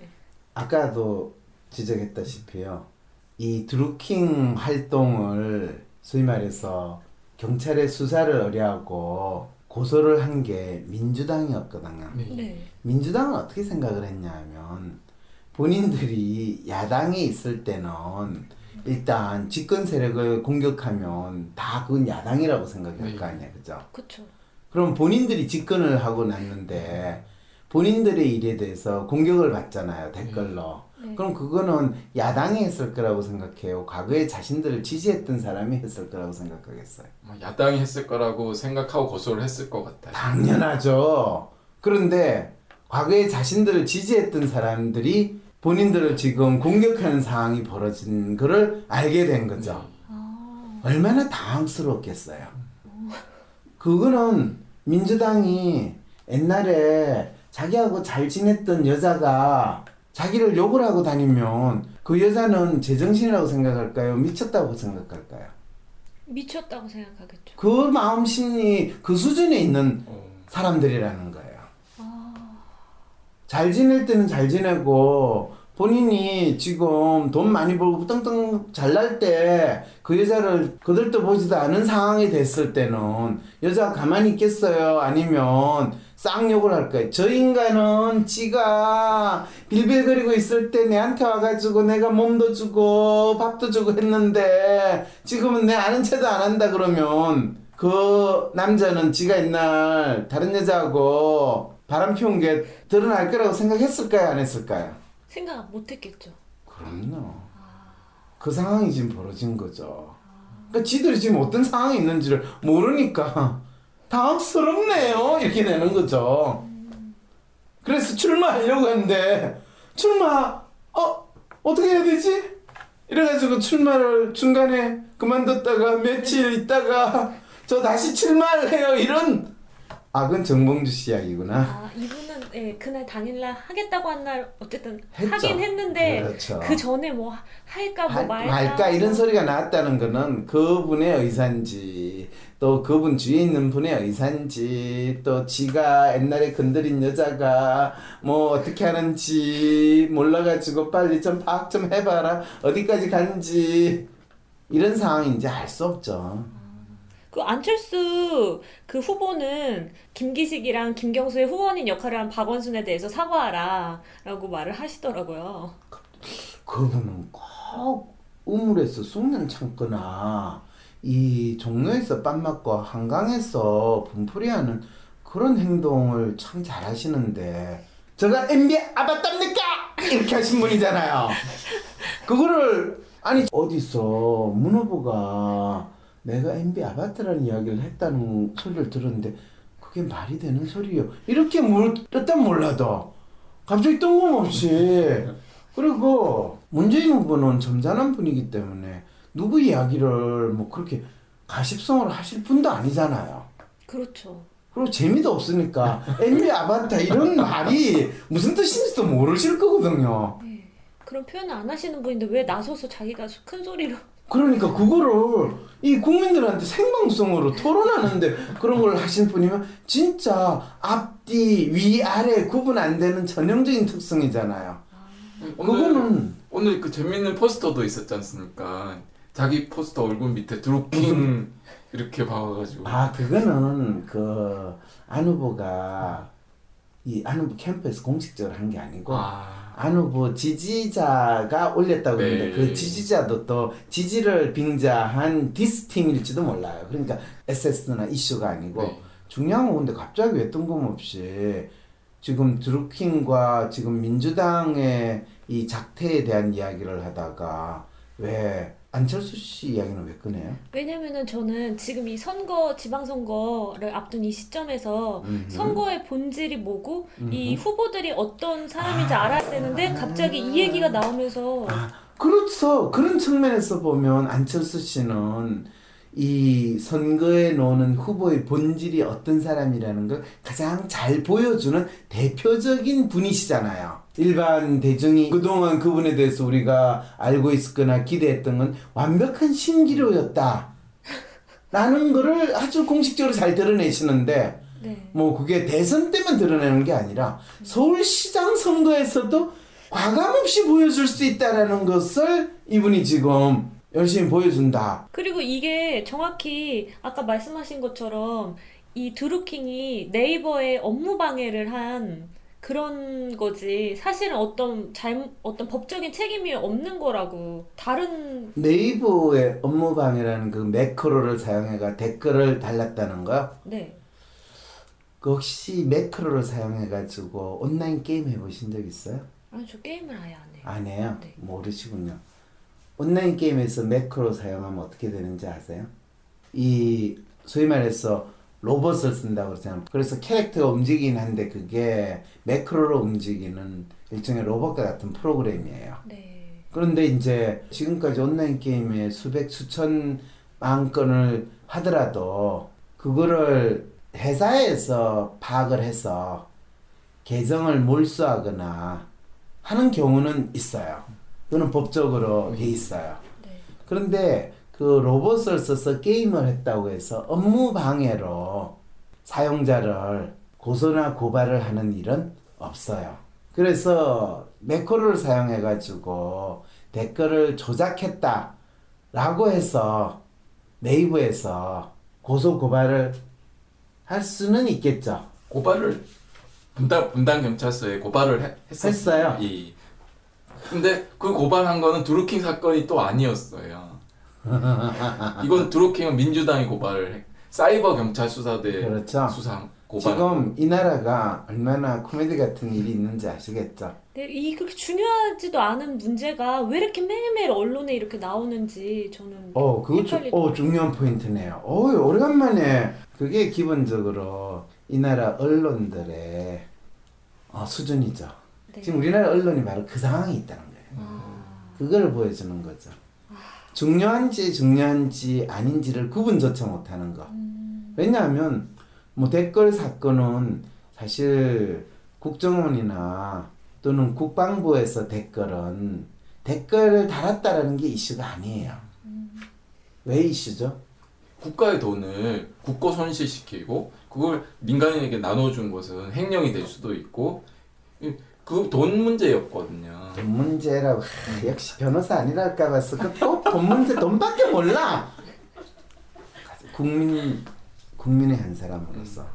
아까도 지적했다시피요. 이 드루킹 활동을 소위 말해서 경찰의 수사를 의뢰하고 고소를 한 게 민주당이었거든요. 네. 네. 민주당은 어떻게 생각을 했냐면 본인들이 야당에 있을 때는 일단 집권 세력을 공격하면 다 그건 야당이라고 생각할 네. 거 아니야, 그죠? 그쵸 그럼 본인들이 집권을 하고 났는데 본인들의 일에 대해서 공격을 받잖아요 댓글로 네. 그럼 그거는 야당이 했을 거라고 생각해요 과거에 자신들을 지지했던 사람이 했을 거라고 생각하겠어요 뭐 야당이 했을 거라고 생각하고 고소를 했을 것 같아요. 당연하죠 그런데 과거에 자신들을 지지했던 사람들이 본인들을 지금 공격하는 상황이 벌어진 거를 알게 된 거죠 아, 얼마나 당황스럽겠어요. 그거는 민주당이 옛날에 자기하고 잘 지냈던 여자가 자기를 욕을 하고 다니면 그 여자는 제정신이라고 생각할까요? 미쳤다고 생각할까요? 미쳤다고 생각하겠죠 그 마음 심리 그 수준에 있는 어, 사람들이라는 거예요. 아, 잘 지낼 때는 잘 지내고 본인이 지금 돈 많이 벌고 떵떵 잘날 때 그 여자를 거들떠 보지도 않은 상황이 됐을 때는 여자가 가만히 있겠어요? 아니면 쌍욕을 할 거예요. 저 인간은 지가 빌빌거리고 있을 때 내한테 와가지고 내가 몸도 주고 밥도 주고 했는데 지금은 내 아는 체도 안 한다 그러면 그 남자는 지가 옛날 다른 여자하고 바람 피운 게 드러날 거라고 생각했을까요? 안 했을까요? 생각 못 했겠죠 그럼요. 그 상황이 지금 벌어진 거죠. 그러니까 지들이 지금 어떤 상황이 있는지를 모르니까 당황스럽네요. 이렇게 되는 거죠. 그래서 출마하려고 했는데 출마 어 어떻게 해야 되지? 이래가지고 출마를 중간에 그만뒀다가 며칠 있다가 저 다시 출마를 해요. 이런 아 그건 정봉주 씨 이야기구나. 아 이분은 예, 그날 당일날 하겠다고 한 날 어쨌든 했죠. 하긴 했는데 그렇죠. 그 전에 뭐 하- 할까 뭐 할- 말까 말까 이런 소리가 나왔다는 거는 그분의 의사인지 또 그분 주위에 있는 분의 의사인지 또 지가 옛날에 건드린 여자가 뭐 어떻게 하는지 몰라가지고 빨리 좀 파악 좀 해봐라 어디까지 간지 이런 상황인지 알 수 없죠. 그 안철수 그 후보는 김기식이랑 김경수의 후원인 역할을 한 박원순에 대해서 사과하라라고 말을 하시더라고요. 그분은 꼭 우물에서 숙련 참거나 이 종로에서 빰 맞고 한강에서 분풀이하는 그런 행동을 참 잘하시는데 제가 MB 아바답니까 이렇게 하신 분이잖아요. 그거를 아니 어디서 문 후보가 내가 MB 아바타라는 이야기를 했다는 소리를 들었는데 그게 말이 되는 소리요. 이렇게 물었단 몰라도 갑자기 뜬금없이 그리고 문재인 후보는 점잖은 분이기 때문에 누구 이야기를 뭐 그렇게 가십성으로 하실 분도 아니잖아요. 그렇죠. 그리고 재미도 없으니까 MB 아바타 이런 말이 무슨 뜻인지도 모르실 거거든요. 네. 그런 표현을 안 하시는 분인데 왜 나서서 자기가 큰 소리로 그러니까 그거를 이 국민들한테 생방송으로 토론하는데 그런 걸 하신 분이면 진짜 앞뒤 위 아래 구분 안 되는 전형적인 특성이잖아요. 오늘 그거는 오늘 그 재밌는 포스터도 있었지 않습니까? 자기 포스터 얼굴 밑에 드루킹 이렇게 박아가지고 아 그거는 그 안 후보가 이 안 후보 캠프에서 공식적으로 한 게 아니고 아, 안 후보 지지자가 올렸다고 네. 했는데 그 지지자도 또 지지를 빙자한 디스팀일지도 몰라요. 그러니까 SS나 이슈가 아니고 네. 중요한 건 근데 갑자기 왜 뜬금없이 지금 드루킹과 지금 민주당의 이 작태에 대한 이야기를 하다가 왜 안철수 씨 이야기는 왜 꺼내요? 왜냐면은 저는 지금 이 선거 지방선거를 앞둔 이 시점에서 음흠. 선거의 본질이 뭐고 이 음흠. 후보들이 어떤 사람인지 알아야 되는데 갑자기 이 얘기가 나오면서 아, 그렇죠. 그런 측면에서 보면 안철수 씨는 이 선거에 놓는 후보의 본질이 어떤 사람이라는 걸 가장 잘 보여주는 대표적인 분이시잖아요. 일반 대중이 그동안 그분에 대해서 우리가 알고 있었거나 기대했던 건 완벽한 신기루였다. 라는 거를 아주 공식적으로 잘 드러내시는데 네. 뭐 그게 대선 때만 드러내는 게 아니라 서울시장 선거에서도 과감없이 보여줄 수 있다라는 것을 이분이 지금 열심히 보여준다. 그리고 이게 정확히 아까 말씀하신 것처럼 이 드루킹이 네이버에 업무 방해를 한 그런 거지 사실은 어떤 잘 어떤 법적인 책임이 없는 거라고 다른 네이버의 업무 방해라는 그 매크로를 사용해가 댓글을 달랐다는 거요. 네그 혹시 매크로를 사용해가지고 온라인 게임 해보신 적 있어요? 아니 저 게임을 아예 안 해요. 안 해요? 네. 모르시군요. 온라인 게임에서 매크로 사용하면 어떻게 되는지 아세요? 이 소위 말해서 로봇을 쓴다고 그러잖아요. 그래서 캐릭터가 움직이긴 한데 그게 매크로로 움직이는 일종의 로봇과 같은 프로그램이에요. 네. 그런데 이제 지금까지 온라인 게임에 수백 수천 만 건을 하더라도 그거를 회사에서 파악을 해서 계정을 몰수하거나 하는 경우는 있어요. 그거는 법적으로 돼 있어요. 네. 그런데 그 로봇을 써서 게임을 했다고 해서 업무 방해로 사용자를 고소나 고발을 하는 일은 없어요. 그래서 매크로를 사용해 가지고 댓글을 조작했다 라고 해서 네이버에서 고소 고발을 할 수는 있겠죠. 고발을 분당 분당 경찰서에 고발을 해- 했었어요. 했어요? 예. 근데 그 고발한 거는 드루킹 사건이 또 아니었어요. 이건 드루킹은 민주당이 고발을 해. 사이버 경찰 수사대 그렇죠. 수상 고발. 지금 이 나라가 얼마나 코미디 같은 일이 있는지 아시겠죠? 네, 이 그렇게 중요하지도 않은 문제가 왜 이렇게 매일매일 언론에 이렇게 나오는지 저는 어, 그거 좀. 어, 중요한 포인트네요. 어, 오래간만에 그게 기본적으로 이 나라 언론들의 어, 수준이죠. 네. 지금 우리나라 언론이 바로 그 상황에 있다는 거예요. 아, 그걸 보여주는 거죠. 중요한지 중요한지 아닌지를 구분조차 못하는 거. 음, 왜냐하면 뭐 댓글 사건은 사실 국정원이나 또는 국방부에서 댓글은 댓글을 달았다라는 게 이슈가 아니에요. 왜 이슈죠? 국가의 돈을 국고 손실시키고 그걸 민간인에게 나눠준 것은 횡령이 될 수도 있고 그 돈 문제였거든요. 돈 문제라고 하, 역시 변호사 아니랄까 봐서 그또돈 문제 돈밖에 몰라. 국민 국민의 한 사람으로서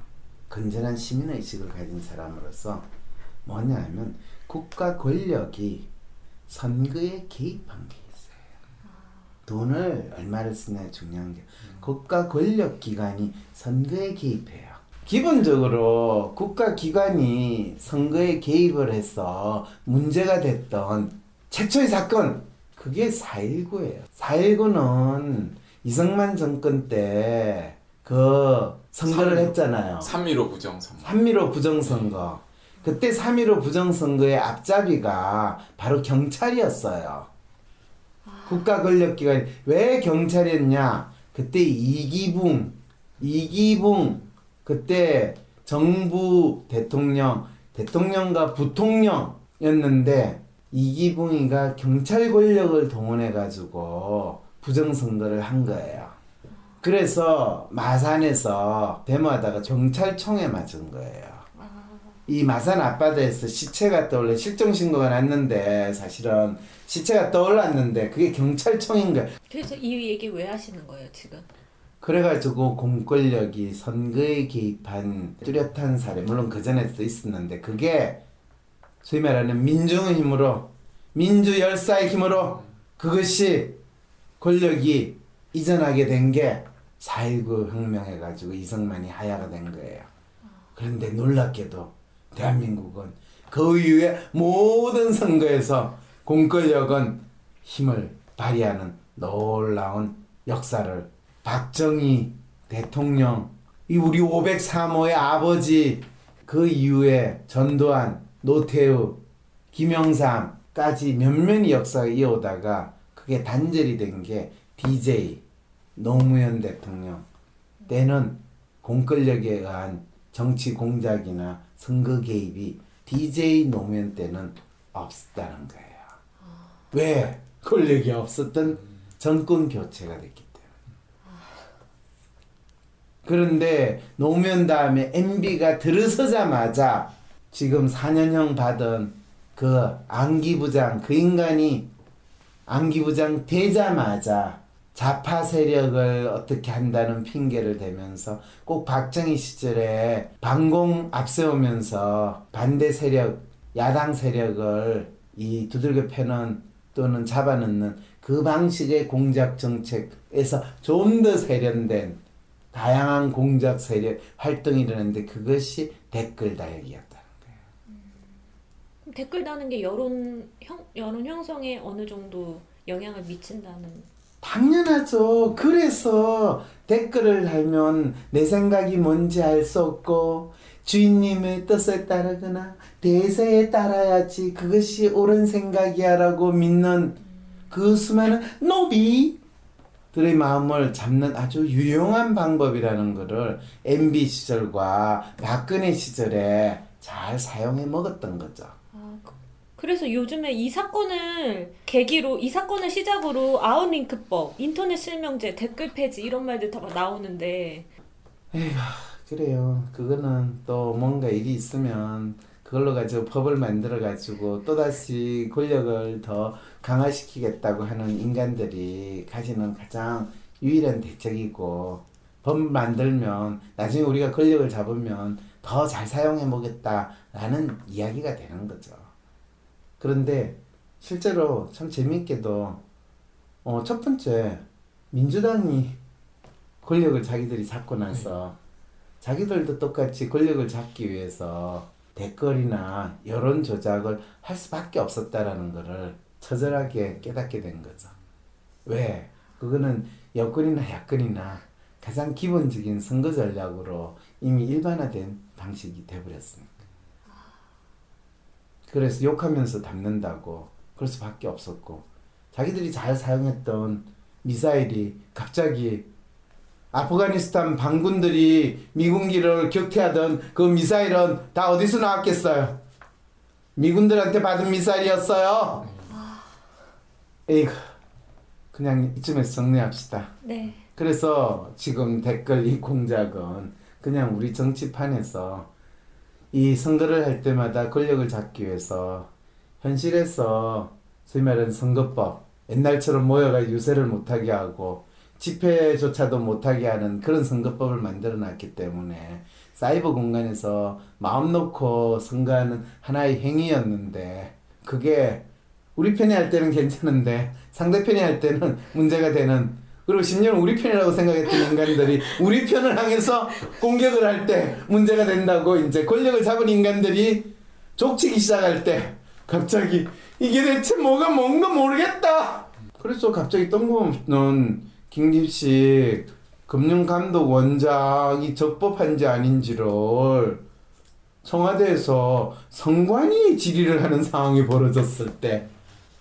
건전한 시민 의식을 가진 사람으로서 뭐냐면 국가 권력이 선거에 개입한 게 있어요. 돈을 얼마를 쓰냐 중요한 게 국가 권력 기관이 선거에 개입해요. 기본적으로 국가 기관이 선거에 개입을 해서 문제가 됐던 최초의 사건 그게 4.19예요. 4.19는 이승만 정권 때 그 선거를 3.15. 했잖아요. 3.15 부정선거. 3.15 부정선거. 그때 3.15 부정선거의 앞잡이가 바로 경찰이었어요. 국가 권력기관 왜 경찰이었냐? 그때 이기붕, 이기붕 그때 정부 대통령, 대통령과 부통령이었는데 이기붕이가 경찰 권력을 동원해 가지고 부정선거를 한 거예요. 그래서 마산에서 데모하다가 경찰총에 맞은 거예요. 이 마산 앞바다에서 시체가 떠올라 실종 신고가 났는데 사실은 시체가 떠올랐는데 그게 경찰총인 거야. 그래서 이 얘기 왜 하시는 거예요 지금? 그래가지고 공권력이 선거에 개입한 뚜렷한 사례 물론 그 전에도 있었는데 그게 소위 말하는 민중의 힘으로 민주 열사의 힘으로 그것이 권력이 이전하게 된 게 4.19 혁명해가지고 이승만이 하야가 된 거예요. 그런데 놀랍게도 대한민국은 그 이후에 모든 선거에서 공권력은 힘을 발휘하는 놀라운 역사를 박정희 대통령 이 우리 503호의 아버지 그 이후에 전두환 노태우 김영삼까지 몇몇이 역사가 이어오다가 그게 단절이 된 게 DJ 노무현 대통령 때는 공권력에 의한 정치 공작이나 선거 개입이 DJ 노무현 때는 없었다는 거예요. 왜? 권력이 없었던 정권 교체가 됐기 때문에. 그런데 노무현 다음에 MB가 들어서자마자 지금 4년형 받은 그 안기부장 그 인간이 안기부장 되자마자 좌파 세력을 어떻게 한다는 핑계를 대면서 꼭 박정희 시절에 반공 앞세우면서 반대 세력, 야당 세력을 이 두들겨 패는 또는 잡아넣는 그 방식의 공작 정책에서 좀 더 세련된 다양한 공작 세력 활동이 일어났는데 그것이 댓글 달기였다는 거예요. 그럼 댓글 다는 게 여론 형 여론 형성에 어느 정도 영향을 미친다는 당연하죠. 그래서 댓글을 달면 내 생각이 뭔지 알 수 없고 주인님의 뜻에 따르거나 대세에 따라야지 그것이 옳은 생각이야라고 믿는 그 수많은 노비 들의 마음을 잡는 아주 유용한 방법이라는 것을 MB 시절과 박근혜 시절에 잘 사용해 먹었던 거죠. 아, 그- 그래서 요즘에 이 사건을 계기로 이 사건을 시작으로 아웃링크법, 인터넷 실명제, 댓글 폐지 이런 말들 다막 나오는데 그래요. 그거는 또 뭔가 일이 있으면 그걸로 가지고 법을 만들어 가지고 또 다시 권력을 더 강화시키겠다고 하는 인간들이 가지는 가장 유일한 대책이고 법 만들면 나중에 우리가 권력을 잡으면 더 잘 사용해 보겠다라는 이야기가 되는 거죠. 그런데 실제로 참 재미있게도 어, 첫 번째 민주당이 권력을 자기들이 잡고 나서 자기들도 똑같이 권력을 잡기 위해서 댓글이나 여론 조작을 할 수밖에 없었다라는 것을 처절하게 깨닫게 된 거죠. 왜? 그거는 여권이나 야권이나 가장 기본적인 선거 전략으로 이미 일반화된 방식이 돼버렸으니까. 그래서 욕하면서 담는다고 그럴 수밖에 없었고 자기들이 잘 사용했던 미사일이 갑자기 아프가니스탄 반군들이 미군기를 격퇴하던 그 미사일은 다 어디서 나왔겠어요? 미군들한테 받은 미사일이었어요. 에이구, 그냥 이쯤에서 정리합시다. 네. 그래서 지금 댓글 이 공작은 그냥 우리 정치판에서 이 선거를 할 때마다 권력을 잡기 위해서 현실에서 소위 말하는 선거법 옛날처럼 모여가 유세를 못하게 하고 집회조차도 못하게 하는 그런 선거법을 만들어 놨기 때문에 사이버 공간에서 마음 놓고 선거하는 하나의 행위였는데 그게 우리 편이 할 때는 괜찮은데 상대편이 할 때는 문제가 되는 그리고 심지어는 우리 편이라고 생각했던 인간들이 우리 편을 향해서 공격을 할 때 문제가 된다고 이제 권력을 잡은 인간들이 족치기 시작할 때 갑자기 이게 대체 뭐가 뭔가 모르겠다. 그래서 갑자기 뜬금없는 김기식 금융감독 원장이 적법한지 아닌지를 청와대에서 선관위 질의를 하는 상황이 벌어졌을 때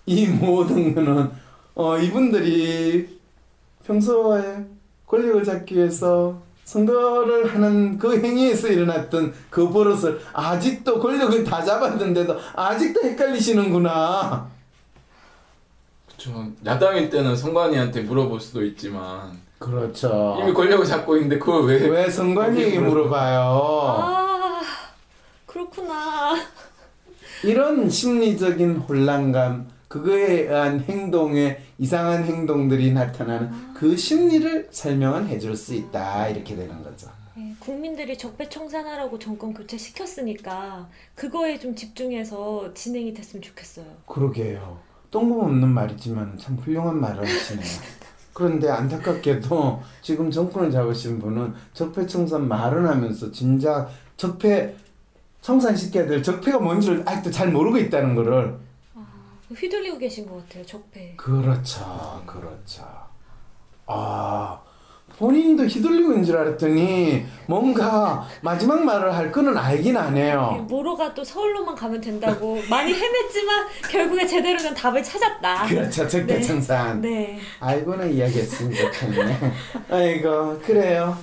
이 모든 거는 어 이분들이 평소에 권력을 잡기 위해서 선거를 하는 그 행위에서 일어났던 그 버릇을 아직도 권력을 다 잡았는데도 아직도 헷갈리시는구나. 그렇죠. 야당일 때는 선관위한테 물어볼 수도 있지만 그렇죠. 이미 권력을 잡고 있는데 그걸 왜 왜 선관위에게 물어봐요? 아 그렇구나. 이런 심리적인 혼란감, 그거에 의한 행동에 이상한 행동들이 나타나는 그 심리를 설명은 해줄 수 있다 이렇게 되는 거죠. 네, 국민들이 적폐청산하라고 정권 교체 시켰으니까 그거에 좀 집중해서 진행이 됐으면 좋겠어요. 그러게요. 뜬금없는 말이지만 참 훌륭한 말을 하시네요. 그런데 안타깝게도 지금 정권을 잡으신 분은 적폐청산 말은 하면서 진작 적폐 청산시켜야 될 적폐가 뭔지를 아직도 잘 모르고 있다는 거를 휘둘리고 계신 것 같아요, 적폐. 그렇죠, 그렇죠. 아 본인도 휘둘리고 있는 줄 알았더니 뭔가 마지막 말을 할 거는 알긴 하네요. 모로가 또 서울로만 가면 된다고 많이 헤맸지만 결국에 제대로 된 답을 찾았다. 그렇죠, 적폐청산. 네. 알고는 이야기했으면 좋겠네. 아이고 그래요.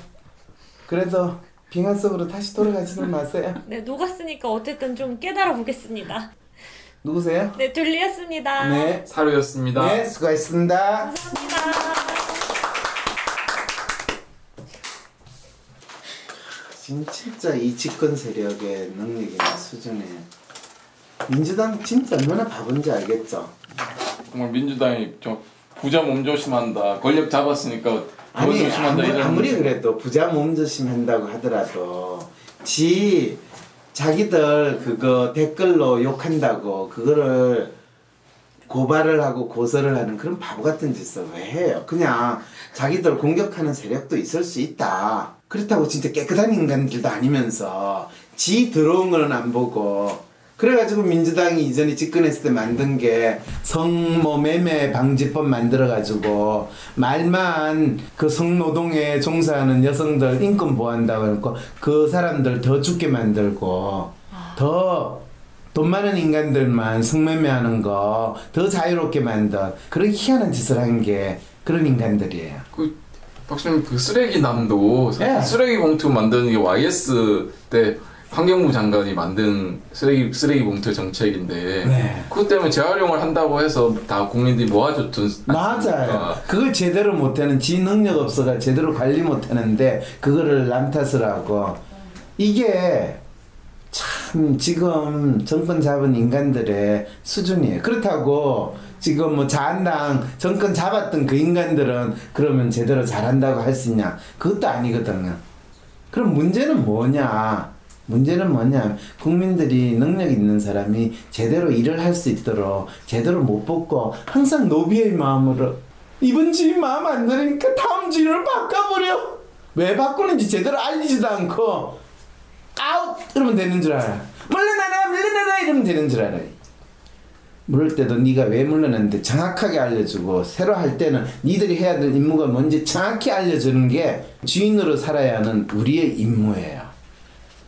그래도 빙하 속으로 다시 돌아가지는 마세요. 네, 녹았으니까 어쨌든 좀 깨달아 보겠습니다. 누구세요? 네, 둘리였습니다. 네. 사료였습니다. 네, 수고하셨습니다. 감사합니다. 진짜 이 집권 세력의 능력이나 수준에 민주당 진짜 얼마나 바본지 알겠죠? 정말 민주당이 저 부자 몸조심한다. 권력 잡았으니까 아니 몸조심한다 아무리, 이런 아무리 그래도 부자 몸조심 한다고 하더라도 지 자기들 그거 댓글로 욕한다고 그거를 고발을 하고 고소를 하는 그런 바보 같은 짓을 왜 해요? 그냥 자기들 공격하는 세력도 있을 수 있다. 그렇다고 진짜 깨끗한 인간들도 아니면서 지 들어온 거는 안 보고 그래가지고 민주당이 이전에 집권했을 때 만든 게 성모 매매 방지법 만들어가지고 말만 그 성노동에 종사하는 여성들 인권 보호한다고 해놓고 그 사람들 더 죽게 만들고 더 돈 많은 인간들만 성매매하는 거 더 자유롭게 만든 그런 희한한 짓을 한 게 그런 인간들이에요. 그 박수님 그 쓰레기 남도 예. 쓰레기 봉투 만드는 게 YS 때 환경부 장관이 만든 쓰레기 쓰레기 봉투 정책인데 네. 그것 때문에 재활용을 한다고 해서 다 국민들이 모아줬던 맞아요. 그걸 제대로 못하는 지 능력 없어가 제대로 관리 못하는데 그거를 남 탓을 하고 이게 참 지금 정권 잡은 인간들의 수준이에요. 그렇다고 지금 뭐 자한당 정권 잡았던 그 인간들은 그러면 제대로 잘한다고 할 수 있냐? 그것도 아니거든요. 그럼 문제는 뭐냐? 문제는 뭐냐? 국민들이 능력 있는 사람이 제대로 일을 할 수 있도록 제대로 못 뽑고 항상 노비의 마음으로 이번 주인 마음 안 들으니까 다음 주인을 바꿔버려. 왜 바꾸는지 제대로 알리지도 않고 아웃 이러면 되는 줄 알아. 물러나라 물러나라 이러면 되는 줄 알아. 물을 때도 네가 왜 물러났는데 정확하게 알려주고 새로 할 때는 니들이 해야 될 임무가 뭔지 정확히 알려주는 게 주인으로 살아야 하는 우리의 임무예요.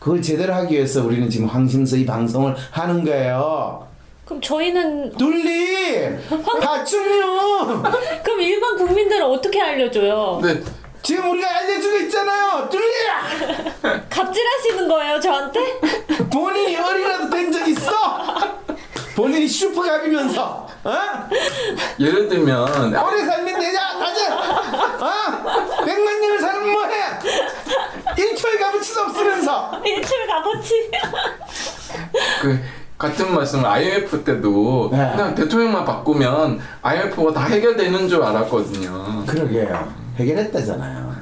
그걸 제대로 하기 위해서 우리는 지금 황심서 이 방송을 하는 거예요. 그럼 저희는 둘리 파충류 그럼 일반 국민들은 어떻게 알려줘요? 근데 지금 우리가 알려주고 있잖아요. 둘리 갑질하시는 거예요, 저한테? 본인이 어리라도 된 적 있어? 본인이 슈퍼 갑이면서 어? 예를 들면 오래 살면 되자 가자 어? 백만 년을 살면 뭐해 1초의 값어치도 없으면서 일출 값어치. 그 같은 말씀을 IMF 때도 네. 그냥 대통령만 바꾸면 IMF가 다 해결되는 줄 알았거든요. 그러게요 해결했다잖아요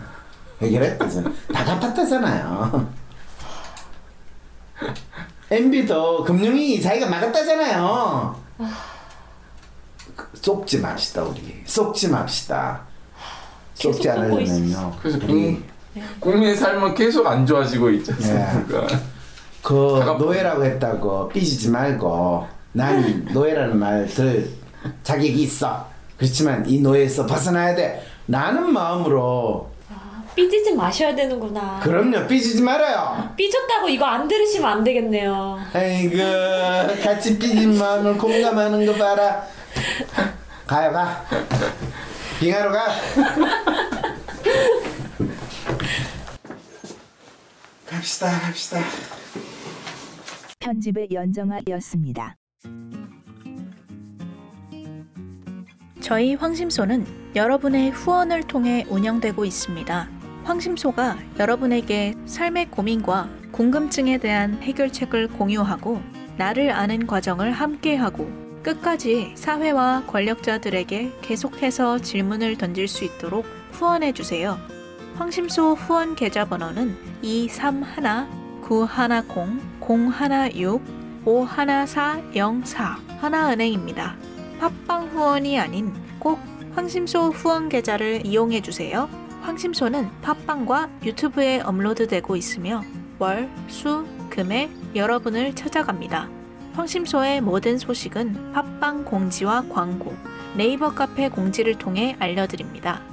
해결했다잖아요 다 갚았다잖아요 MB도 금융위 자기가 막았다잖아요 속지 맙시다 우리. 속지 맙시다. 속고 않으려면요. 그래서 우리 국민, 국민의 삶은 계속 안 좋아지고 있지 네. 않습니까? 그 다가쁘- 노예라고 했다고 삐지지 말고 난 노예라는 말들 자격이 있어. 그렇지만 이 노예에서 벗어나야 돼. 나는 마음으로. 아, 삐지지 마셔야 되는구나. 그럼요. 삐지지 말아요. 삐졌다고 이거 안 들으시면 안 되겠네요. 아이고 같이 삐진 마음을 공감하는 거 봐라 가요 가 빙하로 가 갑시다 갑시다 편집의 연정아였습니다. 저희 황심소는 여러분의 후원을 통해 운영되고 있습니다. 황심소가 여러분에게 삶의 고민과 궁금증에 대한 해결책을 공유하고 나를 아는 과정을 함께하고 끝까지 사회와 권력자들에게 계속해서 질문을 던질 수 있도록 후원해 주세요. 황심소 후원 계좌 번호는 231-910-016-51404 하나은행입니다. 팟빵 후원이 아닌 꼭 황심소 후원 계좌를 이용해 주세요. 황심소는 팟빵과 유튜브에 업로드되고 있으며 월, 수, 금에 여러분을 찾아갑니다. 황심소의 모든 소식은 팟빵 공지와 광고, 네이버 카페 공지를 통해 알려드립니다.